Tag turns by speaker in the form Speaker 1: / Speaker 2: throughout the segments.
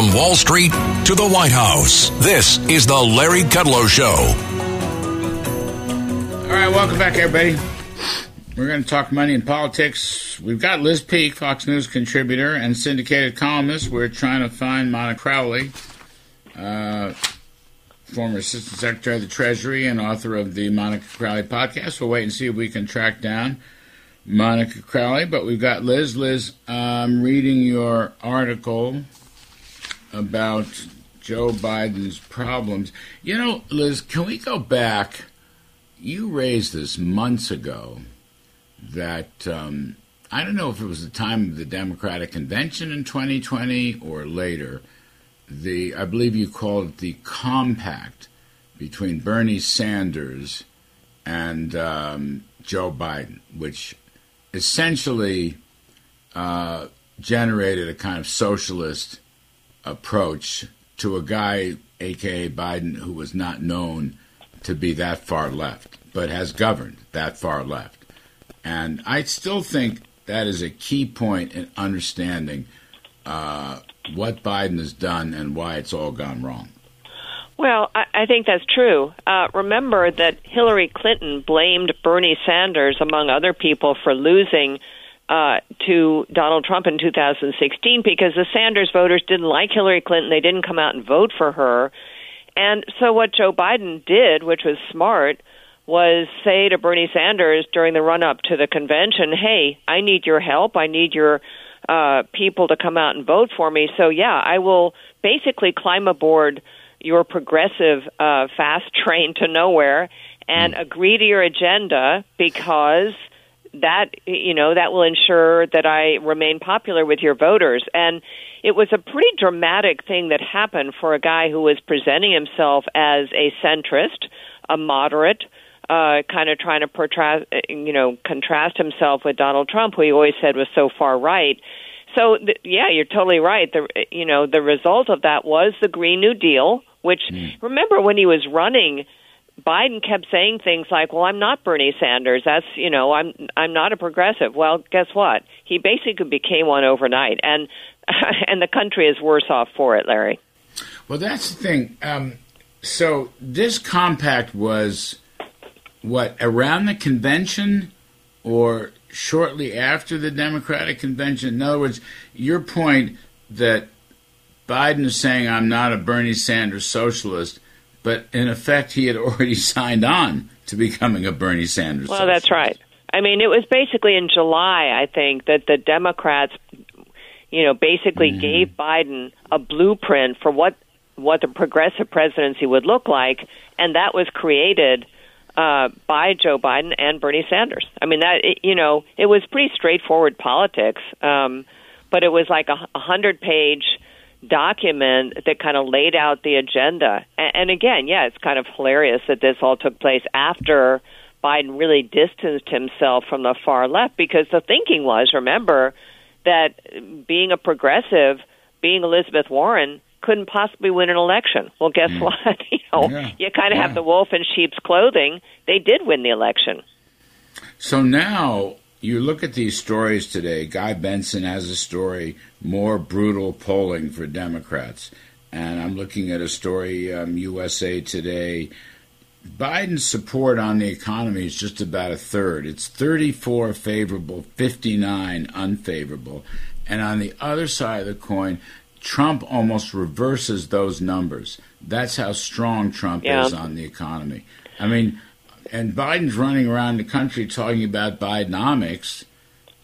Speaker 1: From Wall Street to the White House, this is the Larry Kudlow Show.
Speaker 2: All right, welcome back, everybody. We're going to talk money and politics. We've got Liz Peek, Fox News contributor and syndicated columnist. We're trying to find Monica Crowley, uh, former Assistant Secretary of the Treasury and author of the Monica Crowley podcast. We'll wait and see if we can track down Monica Crowley. But we've got Liz. Liz, I'm reading your article about Joe Biden's problems. You know, Liz, can we go back? You raised this months ago that um, I don't know if it was the time of the Democratic convention in 2020 or later. The I believe you called it the compact between Bernie Sanders and um, Joe Biden, which essentially uh, generated a kind of socialist approach to a guy, aka Biden, who was not known to be that far left, but has governed that far left. And I still think that is a key point in understanding uh, what Biden has done and why it's all gone wrong.
Speaker 3: Well, I, I think that's true. Uh, remember that Hillary Clinton blamed Bernie Sanders, among other people, for losing uh, to Donald Trump in 2016 because the Sanders voters didn't like Hillary Clinton. They didn't come out and vote for her. And so what Joe Biden did, which was smart, was say to Bernie Sanders during the run up to the convention, "Hey, I need your help. I need your uh, people to come out and vote for me. So yeah, I will basically climb aboard your progressive uh, fast train to nowhere and mm. agree to your agenda because." That you know that will ensure that I remain popular with your voters and it was a pretty dramatic thing that happened for a guy who was presenting himself as a centrist, a moderate, uh, kind of trying to portray, you know, contrast himself with Donald Trump, who he always said was so far right. So th- yeah, you're totally right. The you know the result of that was the Green New Deal, which mm. remember when he was running. Biden kept saying things like, "Well, I'm not Bernie Sanders. That's you know, I'm I'm not a progressive." Well, guess what? He basically became one overnight, and and the country is worse off for it, Larry.
Speaker 2: Well, that's the thing. Um, so this compact was what around the convention or shortly after the Democratic convention? In other words, your point that Biden is saying I'm not a Bernie Sanders socialist, but in effect he had already signed on to becoming a Bernie Sanders.
Speaker 3: Well, that's right. I mean, it was basically in July, I think, that the Democrats, you know, basically mm. gave Biden a blueprint for what what the progressive presidency would look like, and that was created uh, by Joe Biden and Bernie Sanders. I mean that it, you know it was pretty straightforward politics, um, but it was like a, a hundred page document that kind of laid out the agenda. And, and again, yeah, it's kind of hilarious that this all took place after Biden really distanced himself from the far left because the thinking was, remember, that being a progressive, being Elizabeth Warren couldn't possibly win an election. Well, guess mm. what? you know, yeah. you kind of yeah. have the wolf in sheep's clothing. They did win the election.
Speaker 2: So now you look at these stories today. Guy Benson has a story: more brutal polling for Democrats, and I'm looking at a story um, USA Today. Biden's support on the economy is just about a third. It's 34 favorable, 59 unfavorable. And on the other side of the coin, Trump almost reverses those numbers. That's how strong Trump yeah. is on the economy. I mean, and Biden's running around the country talking about Bidenomics,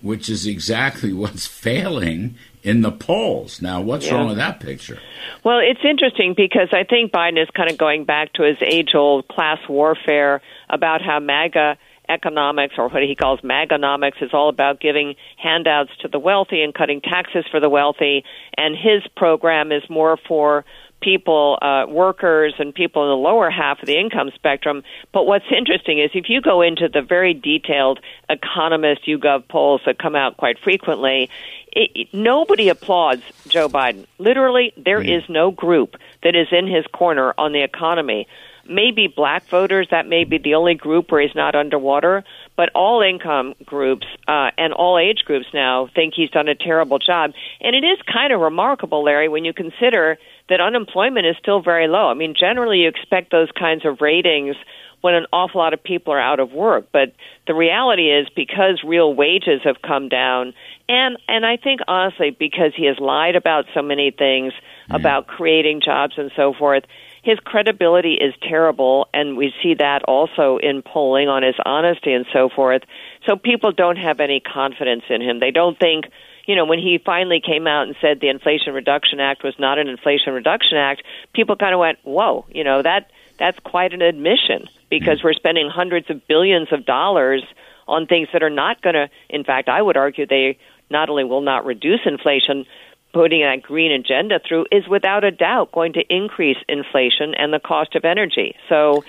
Speaker 2: which is exactly what's failing in the polls. Now, what's yeah. wrong with that picture?
Speaker 3: Well, it's interesting because I think Biden is kind of going back to his age old class warfare about how MAGA economics, or what he calls maganomics, is all about giving handouts to the wealthy and cutting taxes for the wealthy. And his program is more for people, uh, workers, and people in the lower half of the income spectrum. But what's interesting is if you go into the very detailed Economist YouGov polls that come out quite frequently, it, it, nobody applauds Joe Biden. Literally, there mm. is no group that is in his corner on the economy. maybe black voters, that may be the only group where he's not underwater, but all income groups uh, and all age groups now think he's done a terrible job. And it is kind of remarkable, Larry, when you consider that unemployment is still very low. I mean, generally you expect those kinds of ratings when an awful lot of people are out of work. But the reality is because real wages have come down and and I think honestly because he has lied about so many things yeah. about creating jobs and so forth, his credibility is terrible and we see that also in polling on his honesty and so forth. So people don't have any confidence in him. They don't think you know, when he finally came out and said the Inflation Reduction Act was not an Inflation Reduction Act, people kind of went, "Whoa, you know that that's quite an admission because we're spending hundreds of billions of dollars on things that are not going to. In fact, I would argue they not only will not reduce inflation, putting that green agenda through is without a doubt going to increase inflation and the cost of energy. So,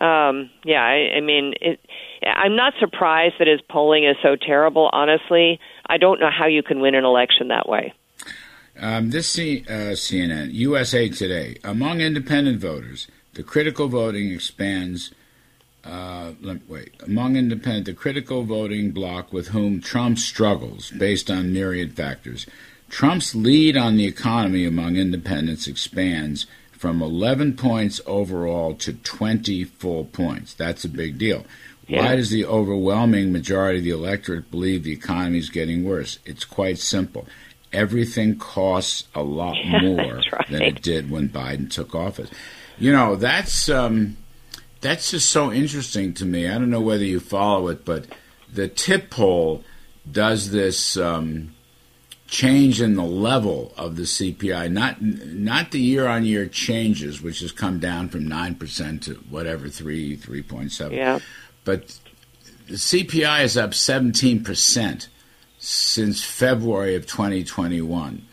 Speaker 3: um, yeah, I, I mean, it, I'm not surprised that his polling is so terrible. Honestly, I don't know how you can win an election that way.
Speaker 2: Um, this C, uh, CNN, USA Today, among independent voters, the critical voting expands. Uh, wait, among independent, the critical voting bloc with whom Trump struggles based on myriad factors. Trump's lead on the economy among independents expands from 11 points overall to 20 full points. That's a big deal. Yeah. Why does the overwhelming majority of the electorate believe the economy is getting worse? It's quite simple. Everything costs a lot
Speaker 3: yeah,
Speaker 2: more
Speaker 3: right.
Speaker 2: than it did when Biden took office. You know, that's um, that's just so interesting to me. I don't know whether you follow it, but the tip poll does this um, change in the level of the CPI, not not the year on year changes, which has come down from nine percent to whatever three three point seven.
Speaker 3: Yeah.
Speaker 2: But the CPI is up seventeen percent since February of 2021.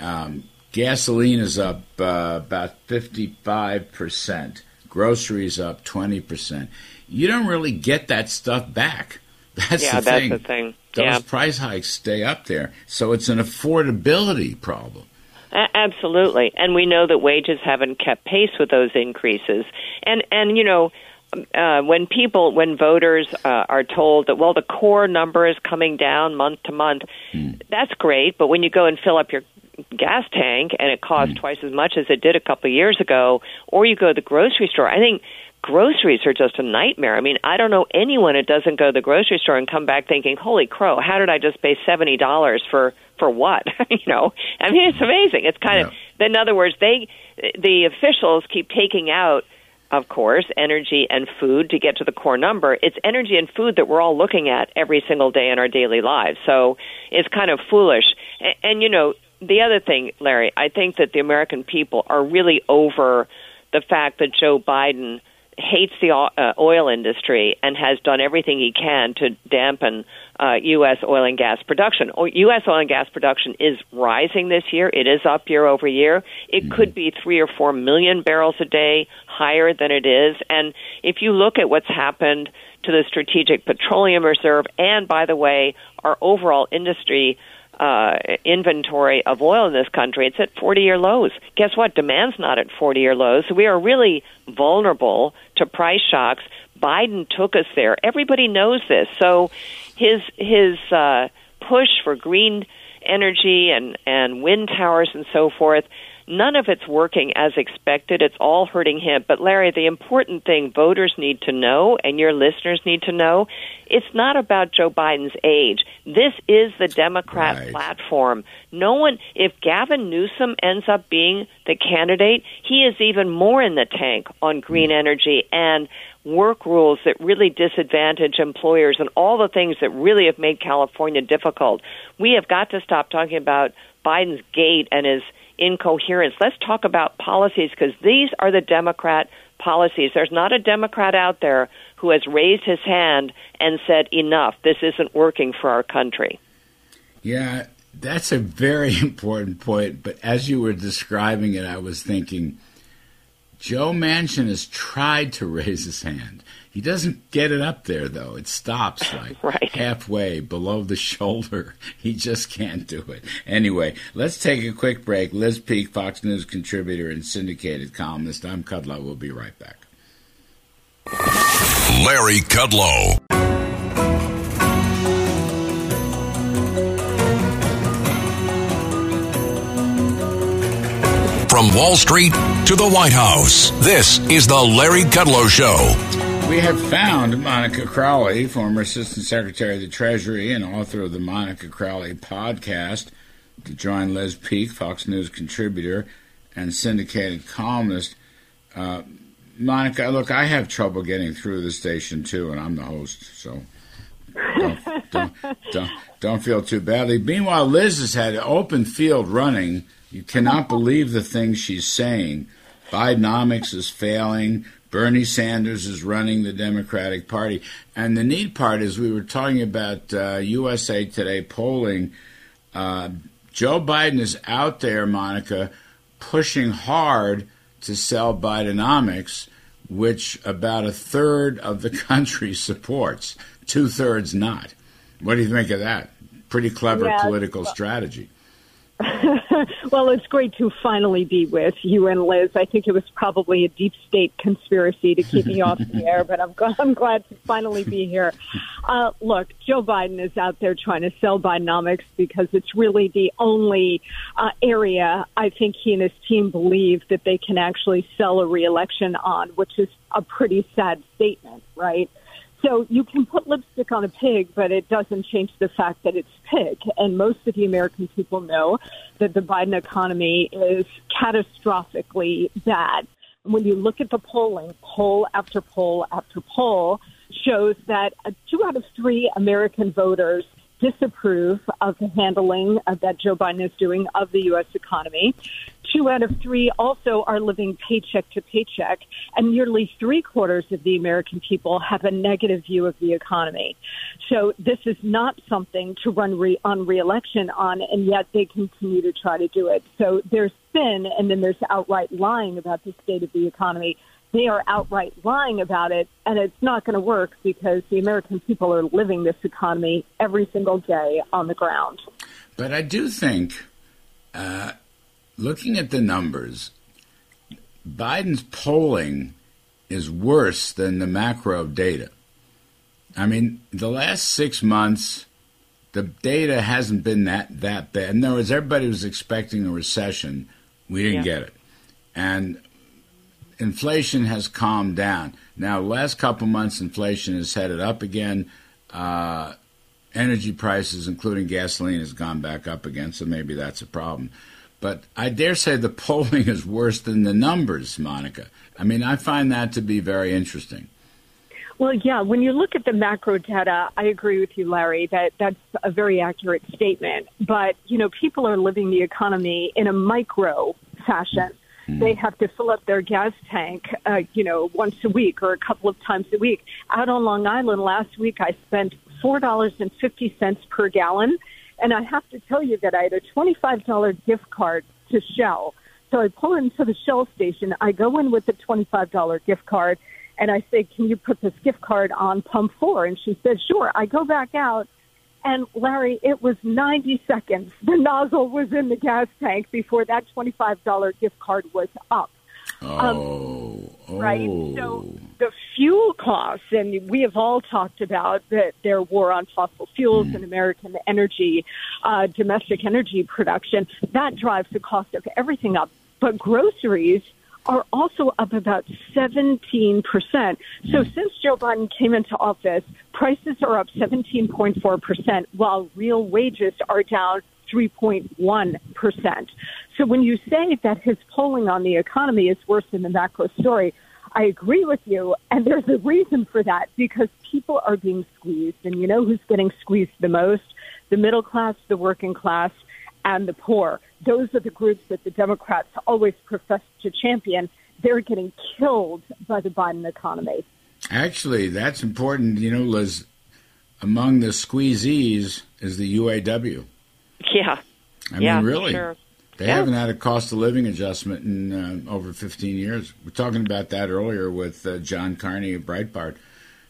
Speaker 2: Um, Gasoline is up uh, about 55%. Groceries up 20%. You don't really get that stuff back. That's
Speaker 3: yeah,
Speaker 2: the
Speaker 3: that's
Speaker 2: thing.
Speaker 3: the thing.
Speaker 2: Those
Speaker 3: yeah.
Speaker 2: price hikes stay up there. So it's an affordability problem.
Speaker 3: absolutely. And we know that wages haven't kept pace with those increases. And and you know, uh, when people, when voters uh, are told that, well, the core number is coming down month to month, mm. that's great. But when you go and fill up your gas tank and it costs mm. twice as much as it did a couple of years ago, or you go to the grocery store. I think groceries are just a nightmare. I mean, I don't know anyone that doesn't go to the grocery store and come back thinking, "Holy crow, how did I just pay seventy dollars for for what?" you know, I mean, it's amazing. It's kind yeah. of, in other words, they the officials keep taking out of course, energy and food to get to the core number. It's energy and food that we're all looking at every single day in our daily lives. So it's kind of foolish. And, and you know, the other thing, Larry, I think that the American people are really over the fact that Joe Biden hates the uh, oil industry and has done everything he can to dampen uh, U.S. oil and gas production. U.S. oil and gas production is rising this year. It is up year over year. It mm-hmm. could be three or four million barrels a day higher than it is. And if you look at what's happened to the Strategic Petroleum Reserve, and by the way, our overall industry uh, inventory of oil in this country, it's at 40 year lows. Guess what? Demand's not at 40 year lows. So we are really vulnerable to price shocks. Biden took us there. Everybody knows this. So his his uh, push for green energy and and wind towers and so forth None of it's working as expected. It's all hurting him. But Larry, the important thing voters need to know and your listeners need to know, it's not about Joe Biden's age. This is the Democrat right. platform. No one, if Gavin Newsom ends up being the candidate, he is even more in the tank on green mm. energy and work rules that really disadvantage employers and all the things that really have made California difficult. We have got to stop talking about Biden's gait and his incoherence. Let's talk about policies because these are the Democrat policies. There's not a Democrat out there who has raised his hand and said, enough, this isn't working for our country.
Speaker 2: Yeah, that's a very important point. But as you were describing it, I was thinking Joe Manchin has tried to raise his hand. He doesn't get it up there though. It stops like
Speaker 3: right.
Speaker 2: halfway below the shoulder. He just can't do it. Anyway, let's take a quick break. Liz Peek, Fox News contributor and syndicated columnist. I'm Kudlow. We'll be right back.
Speaker 1: Larry Kudlow. From Wall Street to the White House, this is the Larry Kudlow Show.
Speaker 2: We have found Monica Crowley, former Assistant Secretary of the Treasury and author of the Monica Crowley podcast, to join Liz Peek, Fox News contributor and syndicated columnist. Uh, Monica, look, I have trouble getting through the station too, and I'm the host, so don't, don't, don't, don't feel too badly. Meanwhile, Liz has had open field running you cannot believe the things she's saying. Bidenomics is failing. Bernie Sanders is running the Democratic Party. And the neat part is we were talking about uh, USA Today polling. Uh, Joe Biden is out there, Monica, pushing hard to sell Bidenomics, which about a third of the country supports, two thirds not. What do you think of that? Pretty clever yeah, political strategy.
Speaker 4: well, it's great to finally be with you and Liz. I think it was probably a deep state conspiracy to keep me off the air, but I'm, I'm glad to finally be here. Uh, look, Joe Biden is out there trying to sell Bidenomics because it's really the only uh, area I think he and his team believe that they can actually sell a reelection on, which is a pretty sad statement, right? So you can put lipstick on a pig, but it doesn't change the fact that it's pig. And most of the American people know that the Biden economy is catastrophically bad. When you look at the polling, poll after poll after poll shows that two out of three American voters disapprove of the handling that Joe Biden is doing of the U.S. economy two out of three also are living paycheck to paycheck, and nearly three quarters of the American people have a negative view of the economy. So this is not something to run re- on reelection on, and yet they continue to try to do it. So there's spin, and then there's outright lying about the state of the economy. They are outright lying about it, and it's not going to work because the American people are living this economy every single day on the ground.
Speaker 2: But I do think uh, looking at the numbers, Biden's polling is worse than the macro data. I mean, the last six months, the data hasn't been that that bad. In other words, everybody was expecting a recession. We didn't yeah. get it, and inflation has calmed down. Now, last couple months, inflation has headed up again. Uh, energy prices, including gasoline, has gone back up again. So maybe that's a problem. But I dare say the polling is worse than the numbers, Monica. I mean, I find that to be very interesting.
Speaker 4: Well, yeah, when you look at the macro data, I agree with you, Larry, that that's a very accurate statement. But, you know, people are living the economy in a micro fashion. They have to fill up their gas tank, uh, you know, once a week or a couple of times a week. Out on Long Island last week, I spent $4.50 per gallon and I have to tell you that I had a $25 gift card to Shell. So I pull into the Shell station. I go in with the $25 gift card and I say, can you put this gift card on pump four? And she said, sure. I go back out and Larry, it was 90 seconds. The nozzle was in the gas tank before that $25 gift card was up.
Speaker 2: Um, oh,
Speaker 4: um, right. So the fuel costs, and we have all talked about that their war on fossil fuels mm. and American energy, uh, domestic energy production, that drives the cost of everything up. But groceries are also up about 17%. So mm. since Joe Biden came into office, prices are up 17.4%, while real wages are down 3.1%. So when you say that his polling on the economy is worse than the macro story, I agree with you. And there's a reason for that because people are being squeezed. And you know who's getting squeezed the most? The middle class, the working class, and the poor. Those are the groups that the Democrats always profess to champion. They're getting killed by the Biden economy.
Speaker 2: Actually, that's important. You know, Liz, among the squeezees is the UAW.
Speaker 3: Yeah.
Speaker 2: I
Speaker 3: yeah,
Speaker 2: mean, really.
Speaker 3: Sure.
Speaker 2: They yeah. haven't had a cost of living adjustment in uh, over 15 years. We're talking about that earlier with uh, John Carney of Breitbart.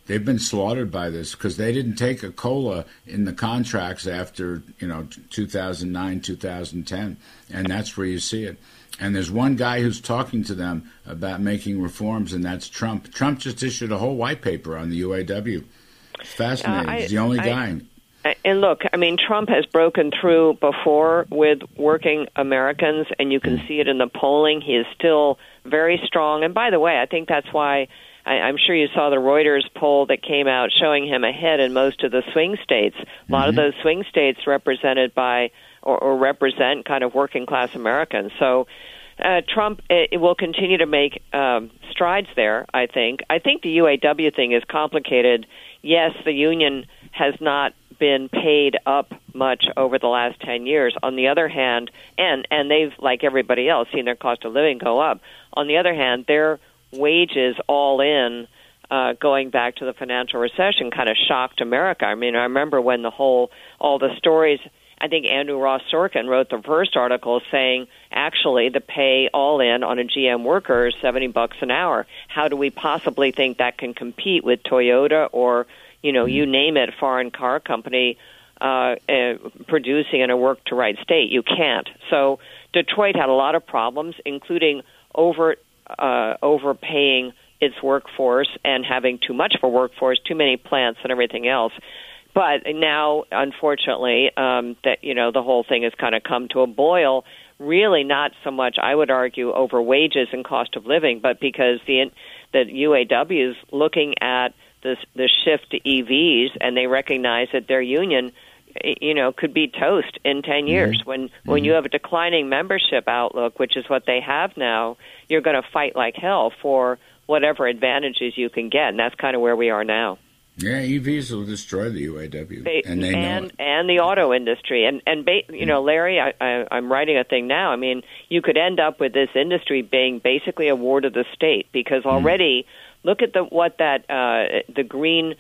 Speaker 2: They've been slaughtered by this because they didn't take a cola in the contracts after you know 2009, 2010, and that's where you see it. And there's one guy who's talking to them about making reforms, and that's Trump. Trump just issued a whole white paper on the UAW. Fascinating. Uh, I, He's the only I, guy.
Speaker 3: And look, I mean, Trump has broken through before with working Americans, and you can mm. see it in the polling. He is still very strong. And by the way, I think that's why I, I'm sure you saw the Reuters poll that came out showing him ahead in most of the swing states. A lot mm-hmm. of those swing states represented by or, or represent kind of working class Americans. So uh, Trump it, it will continue to make um, strides there. I think. I think the UAW thing is complicated. Yes, the union has not been paid up much over the last 10 years. On the other hand, and and they've like everybody else seen their cost of living go up. On the other hand, their wages all in uh, going back to the financial recession kind of shocked America. I mean, I remember when the whole all the stories I think Andrew Ross Sorkin wrote the first article saying actually the pay all in on a GM worker is 70 bucks an hour. How do we possibly think that can compete with Toyota or, you know, you name it, foreign car company uh, uh, producing in a work to right state? You can't. So Detroit had a lot of problems, including over uh, overpaying its workforce and having too much of a workforce, too many plants and everything else. But now, unfortunately, um, that you know the whole thing has kind of come to a boil. Really, not so much, I would argue, over wages and cost of living, but because the the UAW is looking at this the shift to EVs, and they recognize that their union you know could be toast in 10 years mm-hmm. when when mm-hmm. you have a declining membership outlook which is what they have now you're going to fight like hell for whatever advantages you can get and that's kind of where we are now
Speaker 2: yeah, EVs will destroy the UAW,
Speaker 3: they,
Speaker 2: and they
Speaker 3: and,
Speaker 2: know it.
Speaker 3: and the auto industry. And and ba- you know, Larry, I, I, I'm writing a thing now. I mean, you could end up with this industry being basically a ward of the state because hmm. already mm. look at the what that uh, the green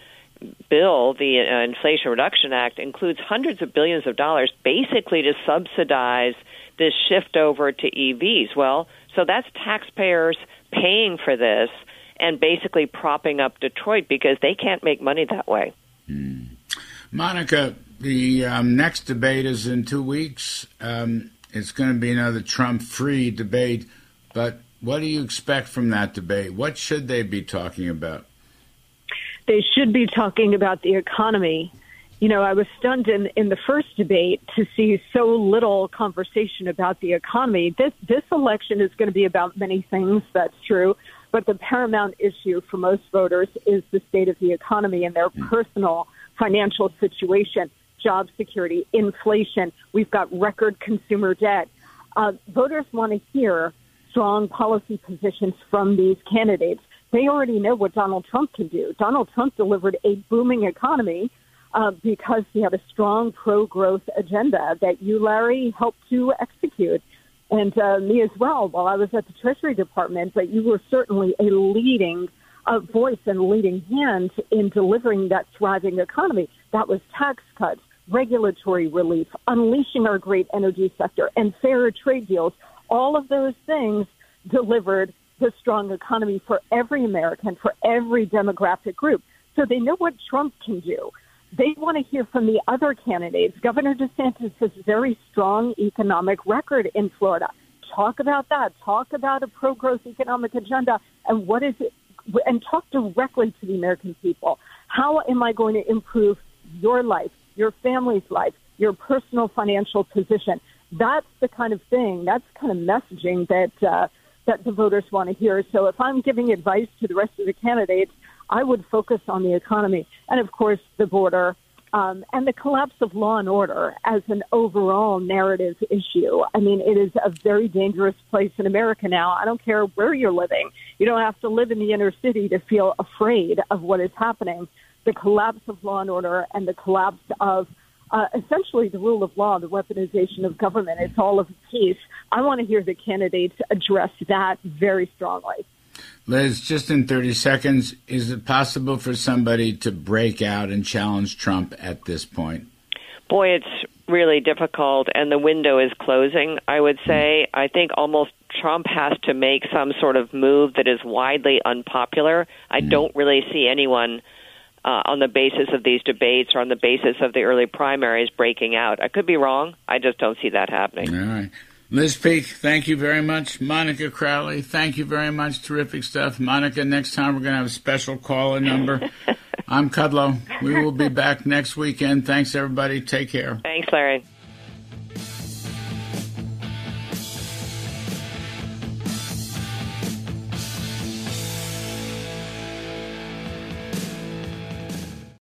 Speaker 3: bill, the uh, Inflation Reduction Act, includes hundreds of billions of dollars basically to subsidize this shift over to EVs. Well, so that's taxpayers paying for this and basically propping up Detroit because they can't make money that way.
Speaker 2: Hmm. Monica, the um, next debate is in two weeks. Um, it's going to be another Trump free debate, but what do you expect from that debate? What should they be talking about?
Speaker 4: They should be talking about the economy. You know, I was stunned in in the first debate to see so little conversation about the economy. This this election is going to be about many things. That's true, but the paramount issue for most voters is the state of the economy and their mm. personal financial situation, job security, inflation. We've got record consumer debt. Uh, voters want to hear strong policy positions from these candidates. They already know what Donald Trump can do. Donald Trump delivered a booming economy uh, because he had a strong pro growth agenda that you, Larry, helped to execute and uh, me as well while I was at the Treasury Department. But you were certainly a leading uh, voice and leading hand in delivering that thriving economy. That was tax cuts, regulatory relief, unleashing our great energy sector, and fairer trade deals. All of those things delivered the strong economy for every American, for every demographic group. So they know what Trump can do they want to hear from the other candidates. Governor DeSantis has a very strong economic record in Florida. Talk about that. Talk about a pro growth economic agenda and what is it, and talk directly to the American people. How am I going to improve your life, your family's life, your personal financial position? That's the kind of thing, that's the kind of messaging that, uh, that the voters want to hear. So if I'm giving advice to the rest of the candidates, I would focus on the economy and, of course, the border um, and the collapse of law and order as an overall narrative issue. I mean, it is a very dangerous place in America now. I don't care where you're living. You don't have to live in the inner city to feel afraid of what is happening. The collapse of law and order and the collapse of uh, essentially the rule of law, the weaponization of government. It's all of a piece. I want to hear the candidates address that very strongly.
Speaker 2: Liz, just in 30 seconds, is it possible for somebody to break out and challenge Trump at this point?
Speaker 3: Boy, it's really difficult, and the window is closing, I would say. I think almost Trump has to make some sort of move that is widely unpopular. I mm. don't really see anyone uh, on the basis of these debates or on the basis of the early primaries breaking out. I could be wrong. I just don't see that happening.
Speaker 2: All right. Liz Peek, thank you very much. Monica Crowley, thank you very much. Terrific stuff. Monica, next time we're going to have a special caller number. I'm Kudlow. We will be back next weekend. Thanks, everybody. Take care.
Speaker 3: Thanks, Larry.